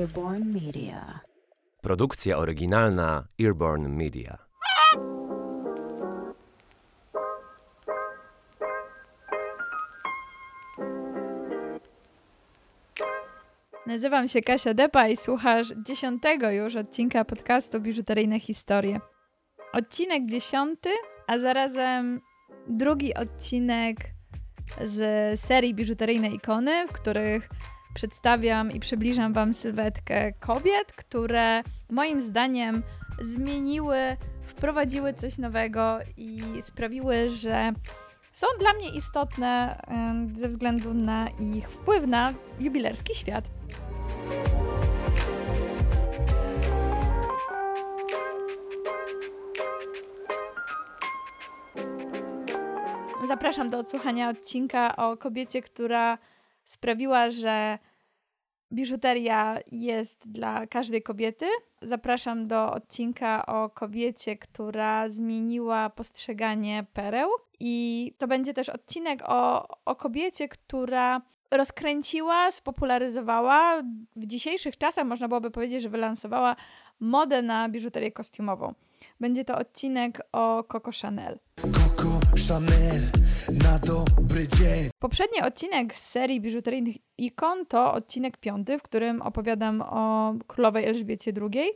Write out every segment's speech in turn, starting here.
Earborn Media. Produkcja oryginalna Earborn Media. Nazywam się Kasia Depa i słuchasz dziesiątego już odcinka podcastu Biżuteryjne Historie. Odcinek dziesiąty, a zarazem drugi odcinek z serii Biżuteryjne Ikony, w których przedstawiam i przybliżam Wam sylwetkę kobiet, które moim zdaniem zmieniły, wprowadziły coś nowego i sprawiły, że są dla mnie istotne ze względu na ich wpływ na jubilerski świat. Zapraszam do odsłuchania odcinka o kobiecie, która sprawiła, że biżuteria jest dla każdej kobiety. Zapraszam do odcinka o kobiecie, która zmieniła postrzeganie pereł. I to będzie też odcinek o, o kobiecie, która rozkręciła, spopularyzowała, w dzisiejszych czasach można byłoby powiedzieć, że wylansowała modę na biżuterię kostiumową. Będzie to odcinek o Coco Chanel. Chanel na dobry dzień. Poprzedni odcinek z serii biżuteryjnych ikon to odcinek piąty, w którym opowiadam o królowej Elżbiecie II.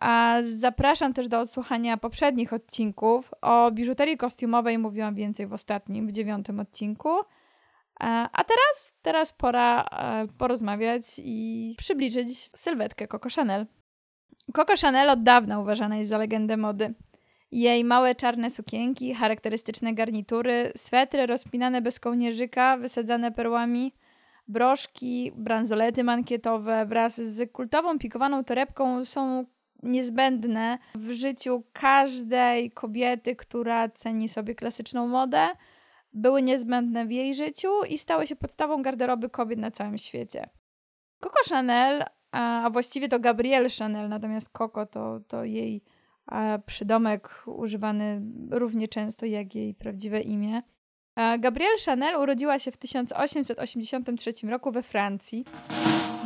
A zapraszam też do odsłuchania poprzednich odcinków. O biżuterii kostiumowej mówiłam więcej w ostatnim, w dziewiątym odcinku. A a teraz, teraz pora e, porozmawiać i przybliżyć sylwetkę Coco Chanel. Coco Chanel od dawna uważana jest za legendę mody. Jej małe czarne sukienki, charakterystyczne garnitury, swetry rozpinane bez kołnierzyka, wysadzane perłami, broszki, bransolety mankietowe wraz z kultową pikowaną torebką są niezbędne w życiu każdej kobiety, która ceni sobie klasyczną modę. Były niezbędne w jej życiu i stały się podstawą garderoby kobiet na całym świecie. Coco Chanel, a właściwie to Gabrielle Chanel, natomiast Coco to, to jej a, przydomek używany równie często jak jej prawdziwe imię. Gabrielle Chanel urodziła się w 1883 roku we Francji.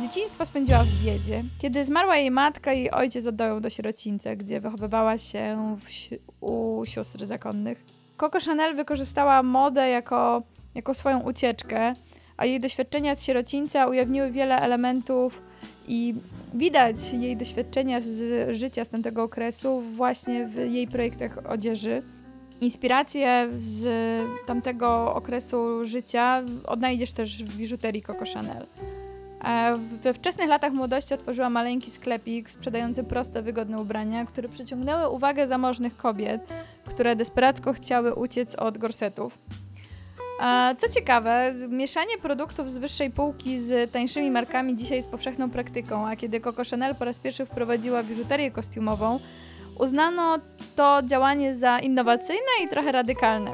Dzieciństwo spędziła w biedzie. Kiedy zmarła jej matka, jej ojciec oddał ją do sierocińca, gdzie wychowywała się u sióstr zakonnych. Coco Chanel wykorzystała modę jako, jako swoją ucieczkę, a jej doświadczenia z sierocińca ujawniły wiele elementów i widać jej doświadczenia z życia z tamtego okresu właśnie w jej projektach odzieży. Inspiracje z tamtego okresu życia odnajdziesz też w biżuterii Coco Chanel. E, We wczesnych latach młodości otworzyła maleńki sklepik sprzedający proste, wygodne ubrania, które przyciągnęły uwagę zamożnych kobiet, które desperacko chciały uciec od gorsetów. Co ciekawe, mieszanie produktów z wyższej półki z tańszymi markami dzisiaj jest powszechną praktyką, a kiedy Coco Chanel po raz pierwszy wprowadziła biżuterię kostiumową, uznano to działanie za innowacyjne i trochę radykalne.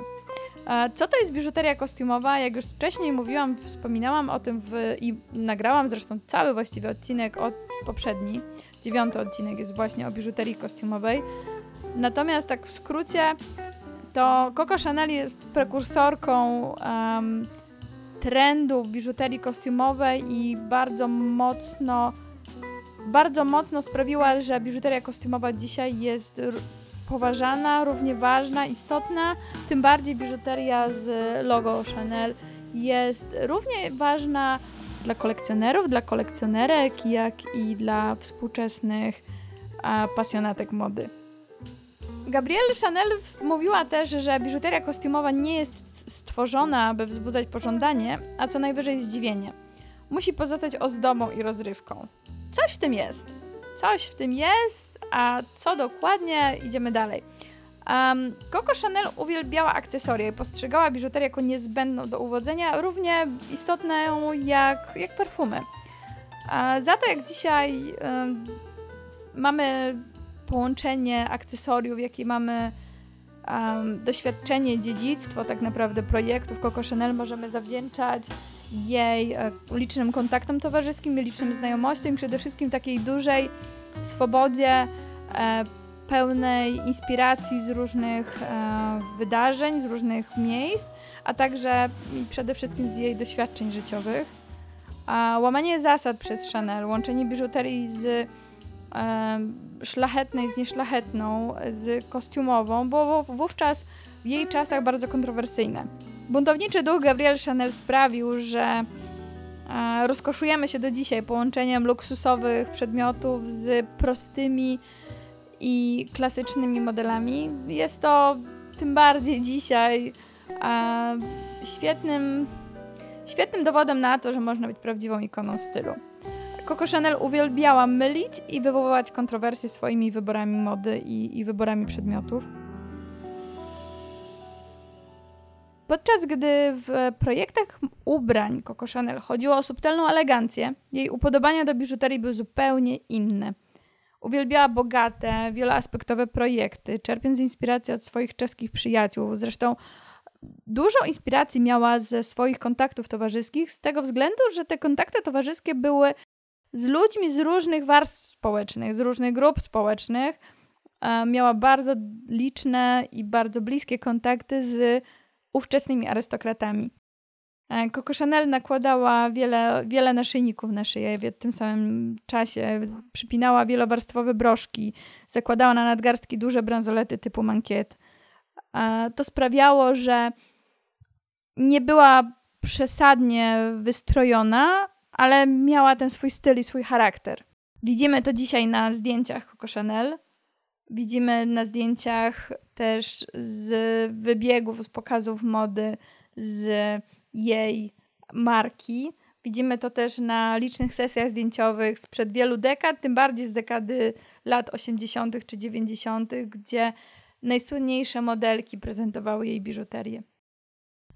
Co to jest biżuteria kostiumowa? Jak już wcześniej mówiłam, wspominałam o tym w, i nagrałam zresztą cały właściwie odcinek od poprzedni. Dziewiąty odcinek jest właśnie o biżuterii kostiumowej. Natomiast tak w skrócie, to Coco Chanel jest prekursorką em, trendu biżuterii kostiumowej i bardzo mocno, bardzo mocno sprawiła, że biżuteria kostiumowa dzisiaj jest poważana, równie ważna, istotna. Tym bardziej biżuteria z logo Chanel jest równie ważna dla kolekcjonerów, dla kolekcjonerek, jak i dla współczesnych a, pasjonatek mody. Gabrielle Chanel mówiła też, że biżuteria kostiumowa nie jest stworzona, aby wzbudzać pożądanie, a co najwyżej zdziwienie. Musi pozostać ozdobą i rozrywką. Coś w tym jest. Coś w tym jest, a co dokładnie, idziemy dalej. Um, Coco Chanel uwielbiała akcesoria i postrzegała biżuterię jako niezbędną do uwodzenia, równie istotną jak, jak perfumy. A za to jak dzisiaj em, mamy połączenie akcesoriów, jakie mamy em, doświadczenie, dziedzictwo tak naprawdę projektów Coco Chanel możemy zawdzięczać jej e, licznym kontaktom towarzyskim, licznym znajomościom i przede wszystkim takiej dużej swobodzie, e, pełnej inspiracji z różnych e, wydarzeń, z różnych miejsc, a także i przede wszystkim z jej doświadczeń życiowych. A łamanie zasad przez Chanel, łączenie biżuterii z szlachetnej z nieszlachetną, z kostiumową, było wówczas w jej czasach bardzo kontrowersyjne. Buntowniczy duch Gabrielle Chanel sprawił, że e, rozkoszujemy się do dzisiaj połączeniem luksusowych przedmiotów z prostymi i klasycznymi modelami. Jest to tym bardziej dzisiaj e, świetnym, świetnym dowodem na to, że można być prawdziwą ikoną stylu. Coco Chanel uwielbiała mylić i wywoływać kontrowersje swoimi wyborami mody i, i wyborami przedmiotów. Podczas gdy w projektach ubrań Coco Chanel chodziło o subtelną elegancję, jej upodobania do biżuterii były zupełnie inne. Uwielbiała bogate, wieloaspektowe projekty, czerpiąc inspirację od swoich czeskich przyjaciół. Zresztą dużo inspiracji miała ze swoich kontaktów towarzyskich, z tego względu, że te kontakty towarzyskie były z ludźmi z różnych warstw społecznych, z różnych grup społecznych. E, miała bardzo liczne i bardzo bliskie kontakty z ówczesnymi arystokratami. E, Coco Chanel nakładała wiele, wiele naszyjników na szyję w tym samym czasie. Przypinała wielowarstwowe broszki, zakładała na nadgarstki duże bransolety typu mankiet. E, to sprawiało, że nie była przesadnie wystrojona, ale miała ten swój styl i swój charakter. Widzimy to dzisiaj na zdjęciach Coco Chanel. Widzimy na zdjęciach też z wybiegów, z pokazów mody, z jej marki. Widzimy to też na licznych sesjach zdjęciowych sprzed wielu dekad, tym bardziej z dekady lat 80. czy 90., gdzie najsłynniejsze modelki prezentowały jej biżuterię.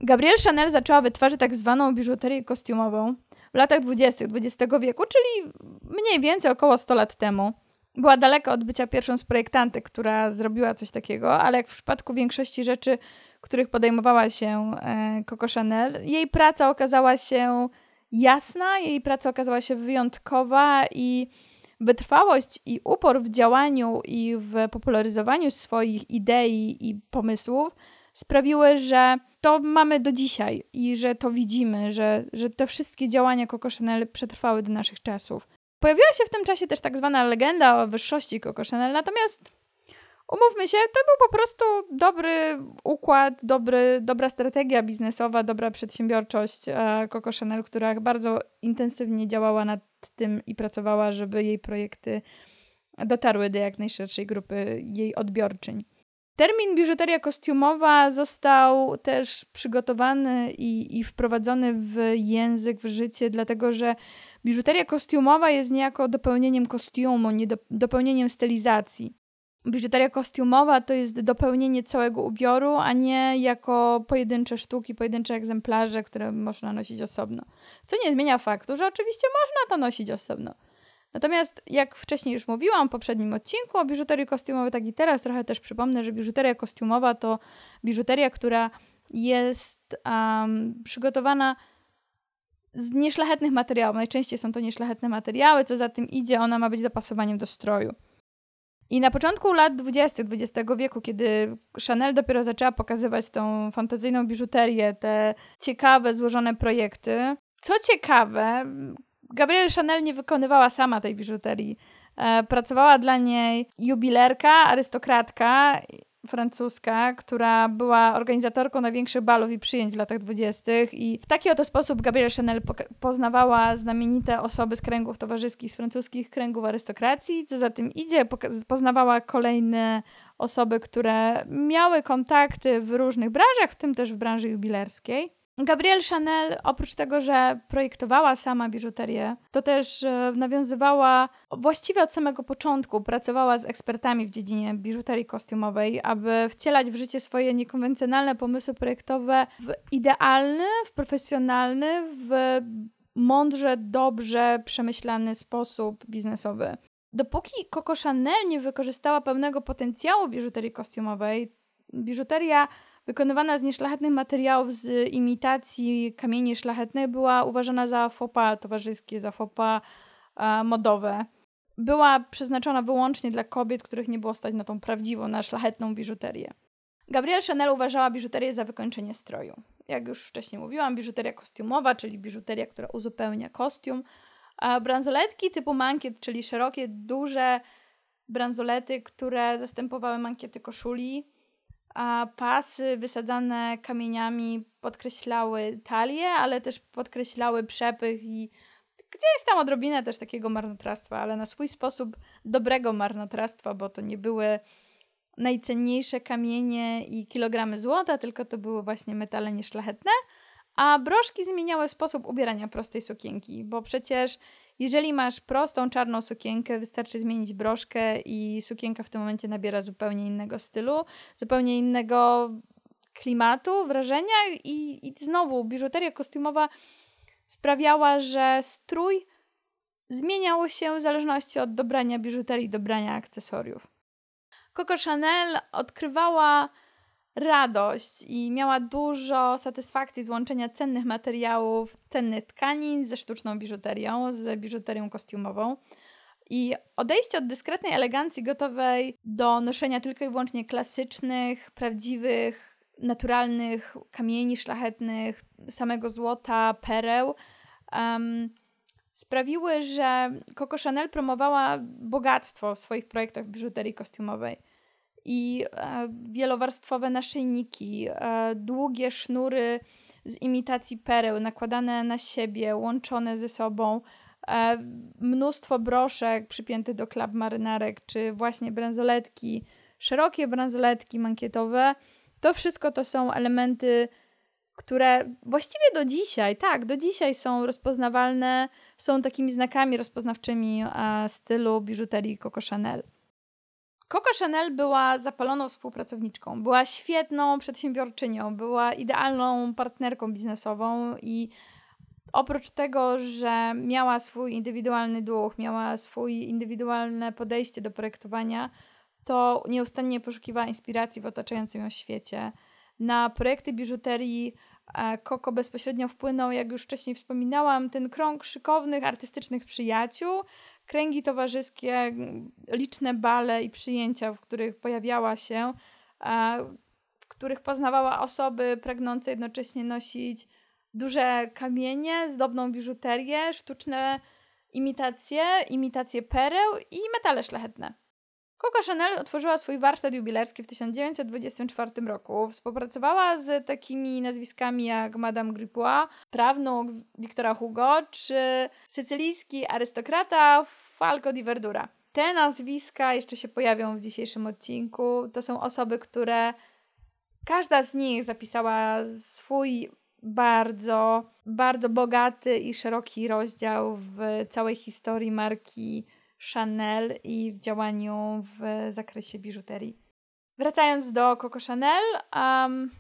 Gabrielle Chanel zaczęła wytwarzać tak zwaną biżuterię kostiumową w latach 20. XX wieku, czyli mniej więcej około 100 lat temu. Była daleka od bycia pierwszą z projektantek, która zrobiła coś takiego, ale jak w przypadku większości rzeczy, których podejmowała się e, Coco Chanel, jej praca okazała się jasna, jej praca okazała się wyjątkowa i wytrwałość i upór w działaniu i w popularyzowaniu swoich idei i pomysłów sprawiły, że to mamy do dzisiaj i że to widzimy, że, że te wszystkie działania Coco Chanel przetrwały do naszych czasów. Pojawiła się w tym czasie też tak zwana legenda o wyższości Coco Chanel, natomiast umówmy się, to był po prostu dobry układ, dobry, dobra strategia biznesowa, dobra przedsiębiorczość e, Coco Chanel, która bardzo intensywnie działała nad tym i pracowała, żeby jej projekty dotarły do jak najszerszej grupy jej odbiorczyń. Termin biżuteria kostiumowa został też przygotowany i, i wprowadzony w język, w życie, dlatego że biżuteria kostiumowa jest niejako dopełnieniem kostiumu, nie do, dopełnieniem stylizacji. Biżuteria kostiumowa to jest dopełnienie całego ubioru, a nie jako pojedyncze sztuki, pojedyncze egzemplarze, które można nosić osobno. Co nie zmienia faktu, że oczywiście można to nosić osobno. Natomiast jak wcześniej już mówiłam w poprzednim odcinku o biżuterii kostiumowej, tak i teraz trochę też przypomnę, że biżuteria kostiumowa to biżuteria, która jest um, przygotowana z nieszlachetnych materiałów. Najczęściej są to nieszlachetne materiały, co za tym idzie, ona ma być dopasowaniem do stroju. I na początku lat 20. XX wieku, kiedy Chanel dopiero zaczęła pokazywać tą fantazyjną biżuterię, te ciekawe, złożone projekty, co ciekawe, Gabrielle Chanel nie wykonywała sama tej biżuterii. E, pracowała dla niej jubilerka, arystokratka francuska, która była organizatorką największych balów i przyjęć w latach dwudziestych i w taki oto sposób Gabrielle Chanel poznawała znamienite osoby z kręgów towarzyskich, z francuskich kręgów arystokracji, co za tym idzie, poznawała kolejne osoby, które miały kontakty w różnych branżach, w tym też w branży jubilerskiej. Gabrielle Chanel, oprócz tego, że projektowała sama biżuterię, to też e, nawiązywała właściwie od samego początku, pracowała z ekspertami w dziedzinie biżuterii kostiumowej, aby wcielać w życie swoje niekonwencjonalne pomysły projektowe w idealny, w profesjonalny, w mądrze, dobrze przemyślany sposób biznesowy. Dopóki Coco Chanel nie wykorzystała pełnego potencjału biżuterii kostiumowej, biżuteria wykonywana z nieszlachetnych materiałów z imitacji kamieni szlachetnych była uważana za fopa towarzyskie, za fopa e, modowe. Była przeznaczona wyłącznie dla kobiet, których nie było stać na tą prawdziwą, na szlachetną biżuterię. Gabrielle Chanel uważała biżuterię za wykończenie stroju. Jak już wcześniej mówiłam, biżuteria kostiumowa, czyli biżuteria, która uzupełnia kostium. A bransoletki typu mankiet, czyli szerokie, duże bransolety, które zastępowały mankiety koszuli, a pasy wysadzane kamieniami podkreślały talię, ale też podkreślały przepych i gdzieś tam odrobinę też takiego marnotrawstwa, ale na swój sposób dobrego marnotrawstwa, bo to nie były najcenniejsze kamienie i kilogramy złota, tylko to były właśnie metale nieszlachetne, a broszki zmieniały sposób ubierania prostej sukienki, bo przecież jeżeli masz prostą czarną sukienkę, wystarczy zmienić broszkę i sukienka w tym momencie nabiera zupełnie innego stylu, zupełnie innego klimatu, wrażenia i, i znowu biżuteria kostiumowa sprawiała, że strój zmieniał się w zależności od dobrania biżuterii, dobrania akcesoriów. Coco Chanel odkrywała radość i miała dużo satysfakcji z łączenia cennych materiałów, cennych tkanin ze sztuczną biżuterią, z biżuterią kostiumową. I odejście od dyskretnej elegancji gotowej do noszenia tylko i wyłącznie klasycznych, prawdziwych, naturalnych kamieni szlachetnych, samego złota, pereł, um, sprawiły, że Coco Chanel promowała bogactwo w swoich projektach biżuterii kostiumowej i e, wielowarstwowe naszyjniki, e, długie sznury z imitacji pereł nakładane na siebie, łączone ze sobą, e, mnóstwo broszek przypiętych do klap marynarek, czy właśnie bransoletki, szerokie bransoletki mankietowe. To wszystko to są elementy, które właściwie do dzisiaj, tak, do dzisiaj są rozpoznawalne, są takimi znakami rozpoznawczymi stylu biżuterii Coco Chanel. Coco Chanel była zapaloną współpracowniczką, była świetną przedsiębiorczynią, była idealną partnerką biznesową i oprócz tego, że miała swój indywidualny duch, miała swoje indywidualne podejście do projektowania, to nieustannie poszukiwała inspiracji w otaczającym ją świecie. Na projekty biżuterii e, Coco bezpośrednio wpłynął, jak już wcześniej wspominałam, ten krąg szykownych, artystycznych przyjaciół, kręgi towarzyskie, liczne bale i przyjęcia, w których pojawiała się, w których poznawała osoby pragnące jednocześnie nosić duże kamienie, zdobną biżuterię, sztuczne imitacje, imitacje pereł i metale szlachetne. Coco Chanel otworzyła swój warsztat jubilerski w 1924 roku. Współpracowała z takimi nazwiskami jak Madame Gripois, prawnuk Wiktora Hugo czy sycylijski arystokrata Falco di Verdura. Te nazwiska jeszcze się pojawią w dzisiejszym odcinku. To są osoby, które każda z nich zapisała swój bardzo, bardzo bogaty i szeroki rozdział w całej historii marki Chanel i w działaniu w zakresie biżuterii. Wracając do Coco Chanel, um,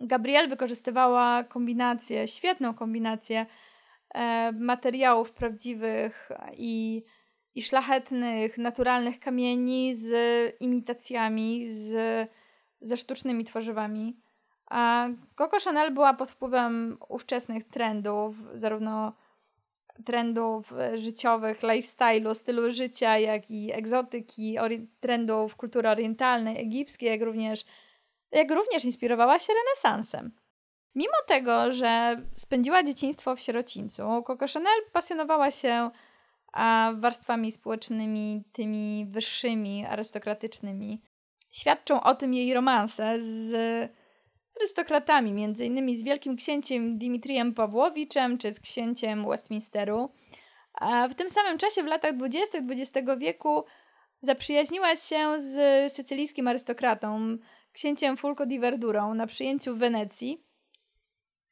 Gabrielle wykorzystywała kombinację, świetną kombinację e, materiałów prawdziwych i, i szlachetnych, naturalnych kamieni z imitacjami, z, ze sztucznymi tworzywami. A Coco Chanel była pod wpływem ówczesnych trendów, zarówno trendów e, życiowych, lifestyle'u, stylu życia, jak i egzotyki, trendów kultury orientalnej, egipskiej, jak również, jak również inspirowała się renesansem. Mimo tego, że spędziła dzieciństwo w sierocińcu, Coco Chanel pasjonowała się a warstwami społecznymi, tymi wyższymi, arystokratycznymi. Świadczą o tym jej romanse z arystokratami, między innymi z wielkim księciem Dimitrijem Pawłowiczem czy z księciem Westminsteru. A w tym samym czasie, w latach 20. XX wieku, zaprzyjaźniła się z sycylijskim arystokratą, księciem Fulco di Verdurą na przyjęciu w Wenecji.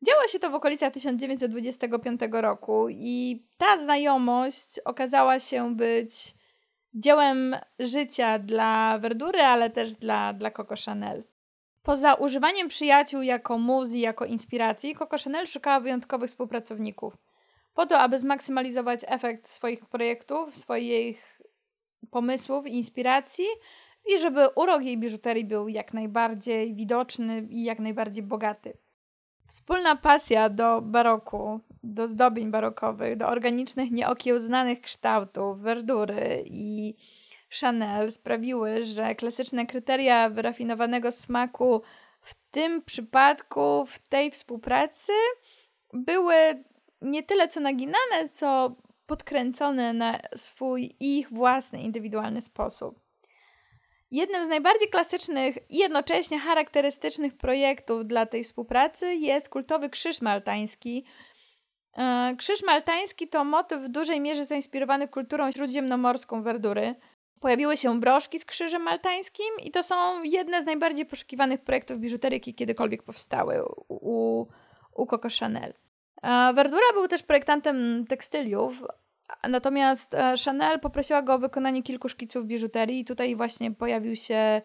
Działo się to w okolicach 1925 roku i ta znajomość okazała się być dziełem życia dla Verdury, ale też dla, dla Coco Chanel. Poza używaniem przyjaciół jako muzy, jako inspiracji, Coco Chanel szukała wyjątkowych współpracowników. Po to, aby zmaksymalizować efekt swoich projektów, swoich pomysłów inspiracji i żeby urok jej biżuterii był jak najbardziej widoczny i jak najbardziej bogaty. Wspólna pasja do baroku, do zdobień barokowych, do organicznych, nieokiełznanych kształtów, werdury i Chanel sprawiły, że klasyczne kryteria wyrafinowanego smaku w tym przypadku, w tej współpracy były nie tyle co naginane, co podkręcone na swój ich własny, indywidualny sposób. Jednym z najbardziej klasycznych i jednocześnie charakterystycznych projektów dla tej współpracy jest kultowy krzyż maltański. E, krzyż maltański to motyw w dużej mierze zainspirowany kulturą śródziemnomorską Werdury. Pojawiły się broszki z krzyżem maltańskim i to są jedne z najbardziej poszukiwanych projektów biżuterii, jakie kiedykolwiek powstały u, u Coco Chanel. Verdura był też projektantem tekstyliów, natomiast e, Chanel poprosiła go o wykonanie kilku szkiców biżuterii i tutaj właśnie pojawił się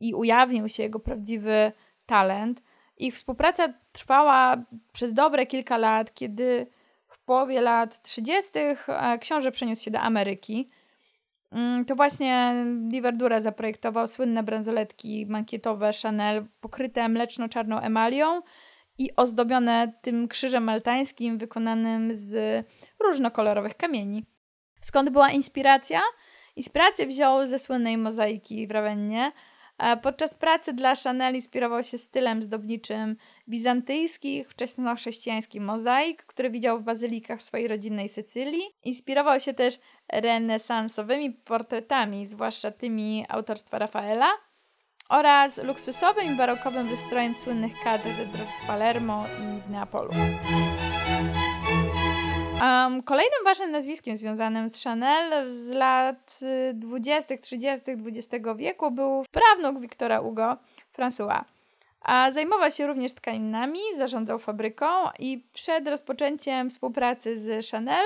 i ujawnił się jego prawdziwy talent. Ich współpraca trwała przez dobre kilka lat, kiedy w połowie lat 30. E, książę przeniósł się do Ameryki. Mm, to właśnie Di Verdura zaprojektował słynne bransoletki mankietowe Chanel pokryte mleczno-czarną emalią i ozdobione tym krzyżem maltańskim wykonanym z różnokolorowych kamieni. Skąd była inspiracja? Inspirację wziął ze słynnej mozaiki w Ravennie. Podczas pracy dla Chanel inspirował się stylem zdobniczym bizantyjskich, wczesnochrześcijańskich mozaik, które widział w bazylikach w swojej rodzinnej Sycylii. Inspirował się też renesansowymi portretami, zwłaszcza tymi autorstwa Rafaela, oraz luksusowym i barokowym wystrojem słynnych katedr w Palermo i w Neapolu. Um, kolejnym ważnym nazwiskiem związanym z Chanel z lat 20., 30., XX wieku był prawnuk Wiktora Hugo, François. A zajmował się również tkaninami, zarządzał fabryką i przed rozpoczęciem współpracy z Chanel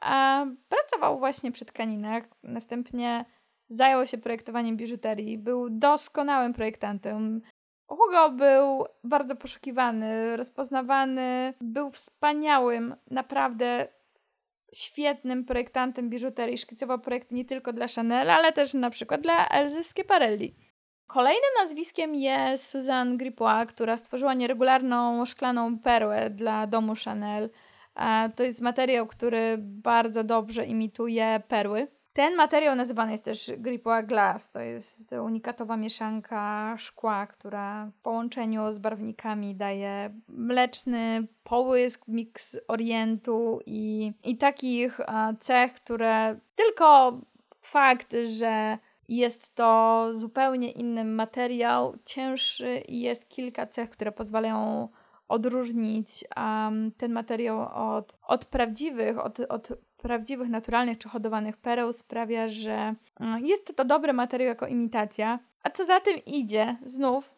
a, pracował właśnie przy tkaninach. Następnie zajął się projektowaniem biżuterii, był doskonałym projektantem. Hugo był bardzo poszukiwany, rozpoznawany, był wspaniałym, naprawdę świetnym projektantem biżuterii. Szkicował projekty nie tylko dla Chanel, ale też na przykład dla Elzy Schiaparelli. Kolejnym nazwiskiem jest Suzanne Gripois, która stworzyła nieregularną szklaną perłę dla domu Chanel. To jest materiał, który bardzo dobrze imituje perły. Ten materiał nazywany jest też Gripoa Glass. To jest unikatowa mieszanka szkła, która w połączeniu z barwnikami daje mleczny połysk, miks orientu i, i takich cech, które tylko fakt, że jest to zupełnie inny materiał, cięższy i jest kilka cech, które pozwalają odróżnić um, ten materiał od, od prawdziwych, od, od prawdziwych, naturalnych czy hodowanych pereł sprawia, że mm, jest to dobry materiał jako imitacja. A co za tym idzie, znów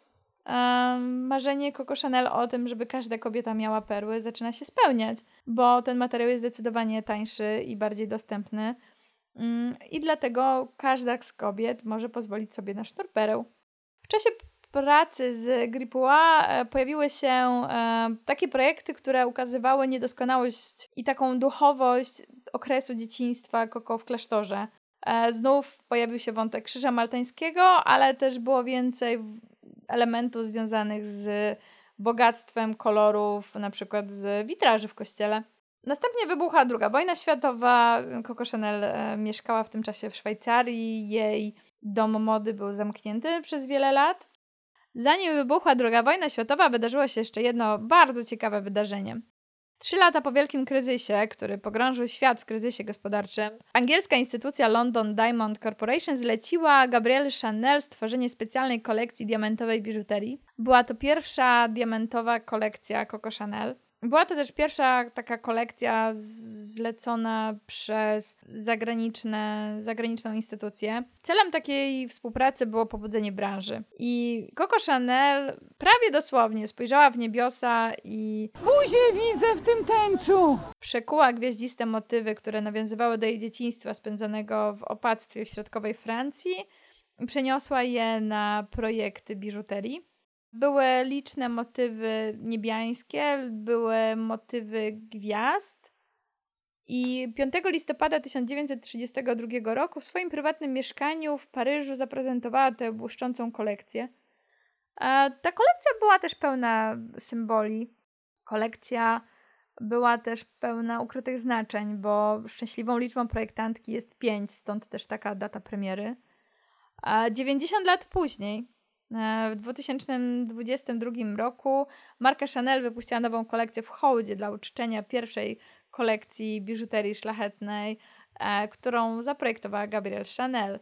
um, marzenie Coco Chanel o tym, żeby każda kobieta miała perły zaczyna się spełniać, bo ten materiał jest zdecydowanie tańszy i bardziej dostępny. Um, I dlatego każda z kobiet może pozwolić sobie na sznur pereł. W czasie pracy z Gripois e, pojawiły się e, takie projekty, które ukazywały niedoskonałość i taką duchowość okresu dzieciństwa Koko w klasztorze. E, znów pojawił się wątek krzyża maltańskiego, ale też było więcej elementów związanych z bogactwem kolorów, na przykład z witraży w kościele. Następnie wybuchła II wojna światowa. Coco Chanel mieszkała w tym czasie w Szwajcarii. Jej dom mody był zamknięty przez wiele lat. Zanim wybuchła II wojna światowa, wydarzyło się jeszcze jedno bardzo ciekawe wydarzenie. Trzy lata po wielkim kryzysie, który pogrążył świat w kryzysie gospodarczym, angielska instytucja London Diamond Corporation zleciła Gabrielle Chanel stworzenie specjalnej kolekcji diamentowej biżuterii. Była to pierwsza diamentowa kolekcja Coco Chanel. Była to też pierwsza taka kolekcja zlecona przez zagraniczne, zagraniczną instytucję. Celem takiej współpracy było pobudzenie branży. I Coco Chanel prawie dosłownie spojrzała w niebiosa i... Buzię widzę w tym tęczu! Przekuła gwieździste motywy, które nawiązywały do jej dzieciństwa spędzonego w opactwie w środkowej Francji. Przeniosła je na projekty biżuterii. Były liczne motywy niebiańskie, były motywy gwiazd. I 5 listopada 1932 roku w swoim prywatnym mieszkaniu w Paryżu zaprezentowała tę błyszczącą kolekcję. Ta kolekcja była też pełna symboli. Kolekcja była też pełna ukrytych znaczeń, bo szczęśliwą liczbą projektantki jest 5, stąd też taka data premiery. A 90 lat później, w 2022 roku, marka Chanel wypuściła nową kolekcję w hołdzie dla uczczenia pierwszej kolekcji biżuterii szlachetnej, e, którą zaprojektowała Gabrielle Chanel.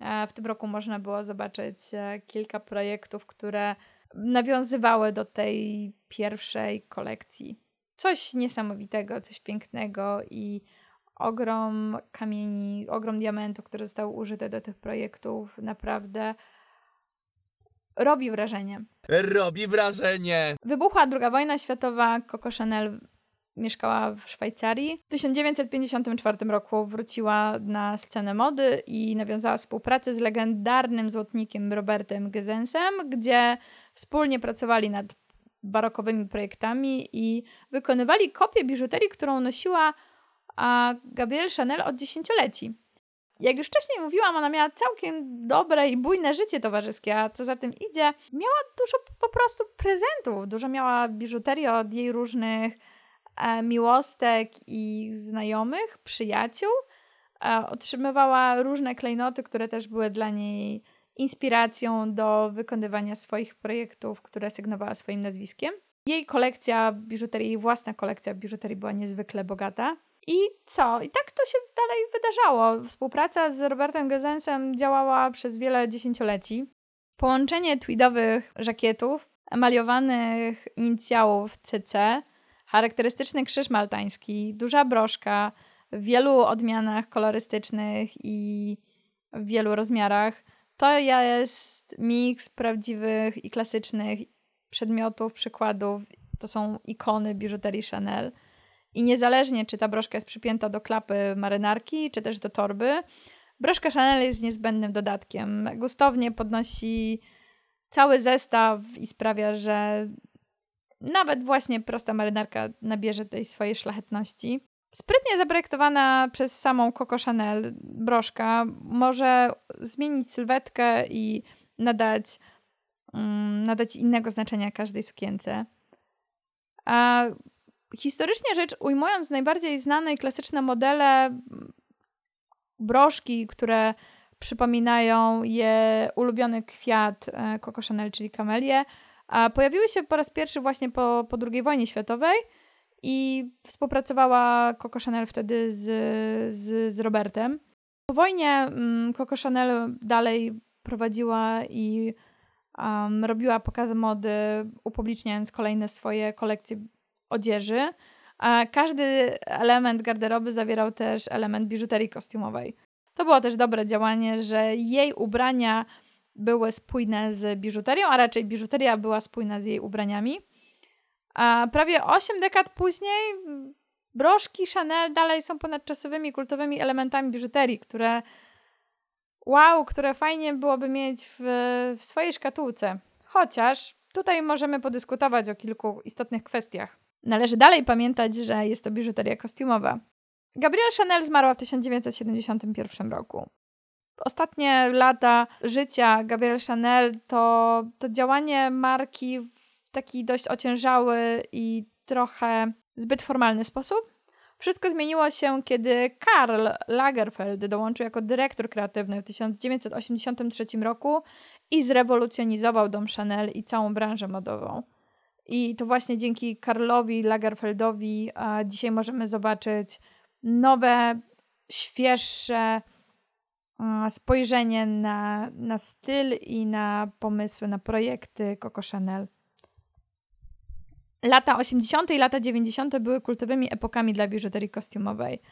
E, w tym roku można było zobaczyć kilka projektów, które nawiązywały do tej pierwszej kolekcji. Coś niesamowitego, coś pięknego i ogrom kamieni, ogrom diamentów, które zostały użyte do tych projektów, naprawdę robi wrażenie. Robi wrażenie. Wybuchła II wojna światowa, Coco Chanel mieszkała w Szwajcarii. W 1954 roku wróciła na scenę mody i nawiązała współpracę z legendarnym złotnikiem Robertem Gesensem, gdzie wspólnie pracowali nad barokowymi projektami i wykonywali kopię biżuterii, którą nosiła Gabrielle Chanel od dziesięcioleci. Jak już wcześniej mówiłam, ona miała całkiem dobre i bujne życie towarzyskie, a co za tym idzie, miała dużo po prostu prezentów. Dużo miała biżuterii od jej różnych e, miłostek i znajomych, przyjaciół. E, otrzymywała różne klejnoty, które też były dla niej inspiracją do wykonywania swoich projektów, które sygnowała swoim nazwiskiem. Jej kolekcja biżuterii, jej własna kolekcja biżuterii była niezwykle bogata. I co? I tak to się dalej wydarzało. Współpraca z Robertem Gezensem działała przez wiele dziesięcioleci. Połączenie tweedowych żakietów, emaliowanych inicjałów CC, charakterystyczny krzyż maltański, duża broszka w wielu odmianach kolorystycznych i w wielu rozmiarach. To jest miks prawdziwych i klasycznych przedmiotów, przykładów. To są ikony biżuterii Chanel. I niezależnie, czy ta broszka jest przypięta do klapy marynarki, czy też do torby, broszka Chanel jest niezbędnym dodatkiem. Gustownie podnosi cały zestaw i sprawia, że nawet właśnie prosta marynarka nabierze tej swojej szlachetności. Sprytnie zaprojektowana przez samą Coco Chanel broszka może zmienić sylwetkę i nadać, um, nadać innego znaczenia każdej sukience. A historycznie rzecz ujmując, najbardziej znane i klasyczne modele broszki, które przypominają je ulubiony kwiat e, Coco Chanel, czyli kamelię, pojawiły się po raz pierwszy właśnie po, po II wojnie światowej i współpracowała Coco Chanel wtedy z, z, z Robertem. Po wojnie Coco Chanel dalej prowadziła i um, robiła pokazy mody, upubliczniając kolejne swoje kolekcje odzieży. A każdy element garderoby zawierał też element biżuterii kostiumowej. To było też dobre działanie, że jej ubrania były spójne z biżuterią, a raczej biżuteria była spójna z jej ubraniami. A prawie 8 dekad później broszki Chanel dalej są ponadczasowymi, kultowymi elementami biżuterii, które wow, które fajnie byłoby mieć w, w swojej szkatułce. Chociaż tutaj możemy podyskutować o kilku istotnych kwestiach. Należy dalej pamiętać, że jest to biżuteria kostiumowa. Gabrielle Chanel zmarła w 1971 roku. Ostatnie lata życia Gabrielle Chanel to, to działanie marki w taki dość ociężały i trochę zbyt formalny sposób. Wszystko zmieniło się, kiedy Karl Lagerfeld dołączył jako dyrektor kreatywny w 1983 roku i zrewolucjonizował dom Chanel i całą branżę modową. I to właśnie dzięki Karlowi Lagerfeldowi dzisiaj możemy zobaczyć nowe, świeższe spojrzenie na, na styl i na pomysły, na projekty Coco Chanel. Lata 80. i lata 90. były kultowymi epokami dla biżuterii kostiumowej.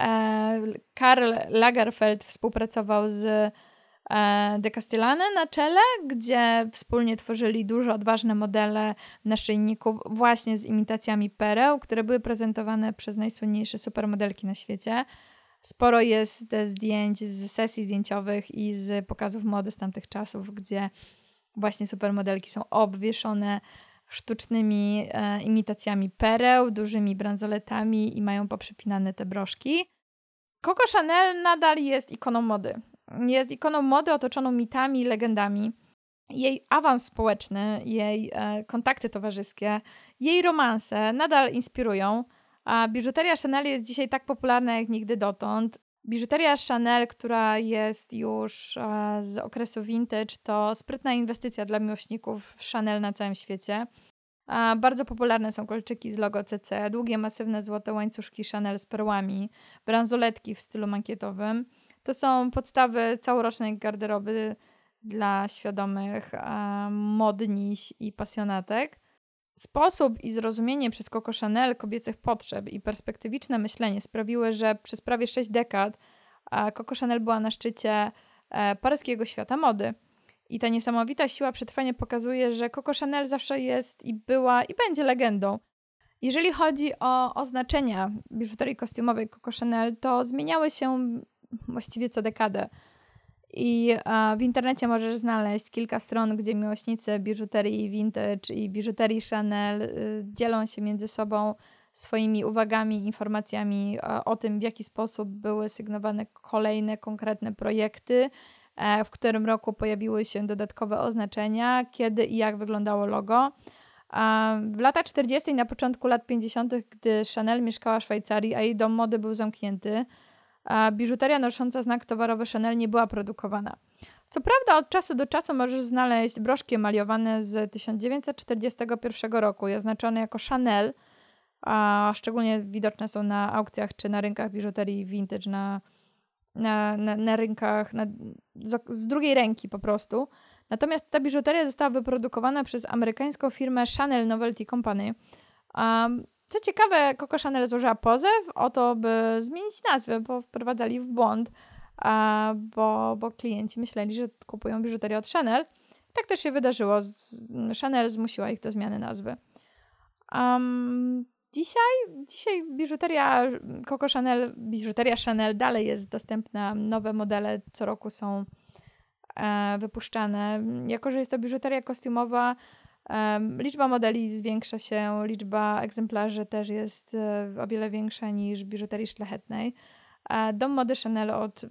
E, Karl Lagerfeld współpracował z de Castellane na czele, gdzie wspólnie tworzyli duże, odważne modele naszyjników właśnie z imitacjami pereł, które były prezentowane przez najsłynniejsze supermodelki na świecie. Sporo jest zdjęć z sesji zdjęciowych i z pokazów mody z tamtych czasów, gdzie właśnie supermodelki są obwieszone sztucznymi e, imitacjami pereł, dużymi bransoletami i mają poprzypinane te broszki. Coco Chanel nadal jest ikoną mody. Jest ikoną mody otoczoną mitami i legendami. jej awans społeczny, jej e, kontakty towarzyskie, jej romanse nadal inspirują. A biżuteria Chanel jest dzisiaj tak popularna jak nigdy dotąd. Biżuteria Chanel, która jest już e, z okresu vintage, to sprytna inwestycja dla miłośników Chanel na całym świecie. Bardzo popularne są kolczyki z logo CC, długie, masywne złote łańcuszki Chanel z perłami, bransoletki w stylu mankietowym. To są podstawy całorocznej garderoby dla świadomych e, modniś i pasjonatek. Sposób i zrozumienie przez Coco Chanel kobiecych potrzeb i perspektywiczne myślenie sprawiły, że przez prawie 6 dekad e, Coco Chanel była na szczycie e, paryskiego świata mody. I ta niesamowita siła przetrwania pokazuje, że Coco Chanel zawsze jest i była i będzie legendą. Jeżeli chodzi o oznaczenia biżuterii kostiumowej Coco Chanel, to zmieniały się właściwie co dekadę. I w internecie możesz znaleźć kilka stron, gdzie miłośnicy biżuterii vintage i biżuterii Chanel y, dzielą się między sobą swoimi uwagami, informacjami o tym, w jaki sposób były sygnowane kolejne konkretne projekty, e, w którym roku pojawiły się dodatkowe oznaczenia, kiedy i jak wyglądało logo. W latach 40. i na początku lat 50., gdy Chanel mieszkała w Szwajcarii, a jej dom mody był zamknięty, a biżuteria nosząca znak towarowy Chanel nie była produkowana. Co prawda od czasu do czasu możesz znaleźć broszki emaliowane z 1941 roku i oznaczone jako Chanel, a szczególnie widoczne są na aukcjach czy na rynkach biżuterii vintage, na, na, na, na rynkach na, z, z, drugiej ręki po prostu. Natomiast ta biżuteria została wyprodukowana przez amerykańską firmę Chanel Novelty Company. Um, co ciekawe, Coco Chanel złożyła pozew o to, by zmienić nazwę, bo wprowadzali w błąd, bo, bo klienci myśleli, że kupują biżuterię od Chanel. Tak też się wydarzyło. Chanel zmusiła ich do zmiany nazwy. Um, dzisiaj, dzisiaj biżuteria Coco Chanel, biżuteria Chanel dalej jest dostępna. Nowe modele co roku są e, wypuszczane. Jako, że jest to biżuteria kostiumowa, Liczba modeli zwiększa się, liczba egzemplarzy też jest e, o wiele większa niż biżuterii szlachetnej. Dom mody Chanel od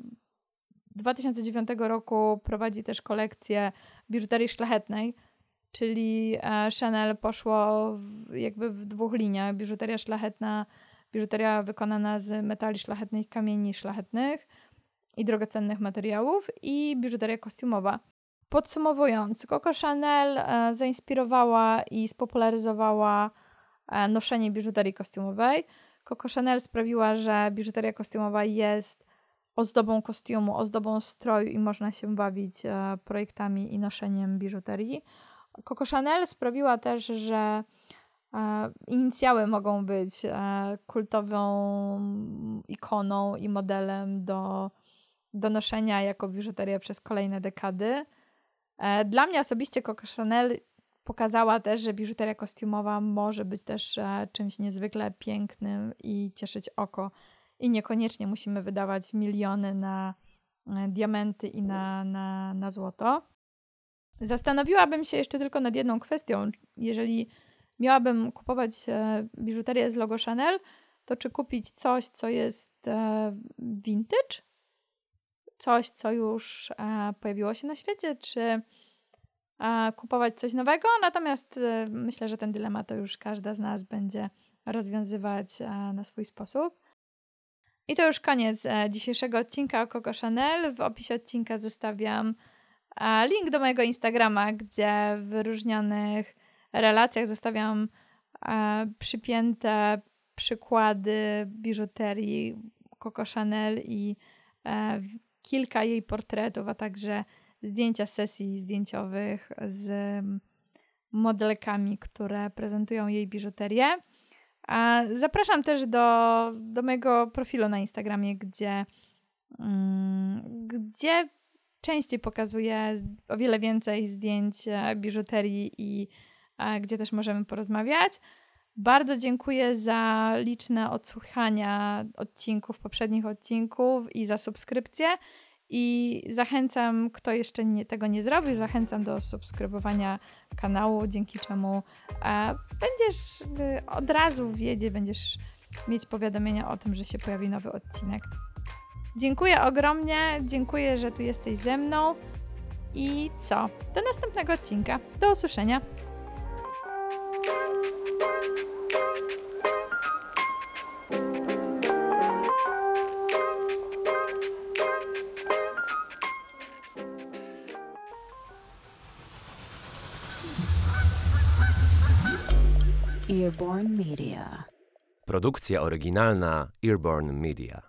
2009 roku prowadzi też kolekcję biżuterii szlachetnej, czyli e, Chanel poszło jakby w dwóch liniach. Biżuteria szlachetna, biżuteria wykonana z metali szlachetnych, kamieni szlachetnych i drogocennych materiałów i biżuteria kostiumowa. Podsumowując, Coco Chanel e, zainspirowała i spopularyzowała e, noszenie biżuterii kostiumowej. Coco Chanel sprawiła, że biżuteria kostiumowa jest ozdobą kostiumu, ozdobą stroju i można się bawić e, projektami i noszeniem biżuterii. Coco Chanel sprawiła też, że inicjały mogą być kultową ikoną i modelem do, do noszenia jako biżuteria przez kolejne dekady. E, dla mnie osobiście Coco Chanel pokazała też, że biżuteria kostiumowa może być też e, czymś niezwykle pięknym i cieszyć oko. I niekoniecznie musimy wydawać miliony na e, diamenty i na, na, na złoto. Zastanowiłabym się jeszcze tylko nad jedną kwestią. Jeżeli miałabym kupować biżuterię z logo Chanel, to czy kupić coś, co jest vintage, coś, co już e, pojawiło się na świecie, czy e, kupować coś nowego. Natomiast e, myślę, że ten dylemat to już każda z nas będzie rozwiązywać na swój sposób. I to już koniec dzisiejszego odcinka o Coco Chanel. W opisie odcinka zostawiam link do mojego Instagrama, gdzie w wyróżnionych relacjach zostawiam przypięte przykłady biżuterii Coco Chanel i kilka jej portretów, a także zdjęcia sesji zdjęciowych z modelkami, które prezentują jej biżuterię. Zapraszam też do, do mojego profilu na Instagramie, gdzie, mm, gdzie częściej pokazuję o wiele więcej zdjęć e, biżuterii i gdzie też możemy porozmawiać. Bardzo dziękuję za liczne odsłuchania odcinków, poprzednich odcinków i za subskrypcję. I zachęcam, kto jeszcze nie, tego nie zrobił, zachęcam do subskrybowania kanału, dzięki czemu e, będziesz e, od razu wiedzie, będziesz mieć powiadomienia o tym, że się pojawi nowy odcinek. Dziękuję ogromnie, dziękuję, że tu jesteś ze mną I co? Do następnego odcinka. Do usłyszenia. Media. Produkcja oryginalna Earborn Media.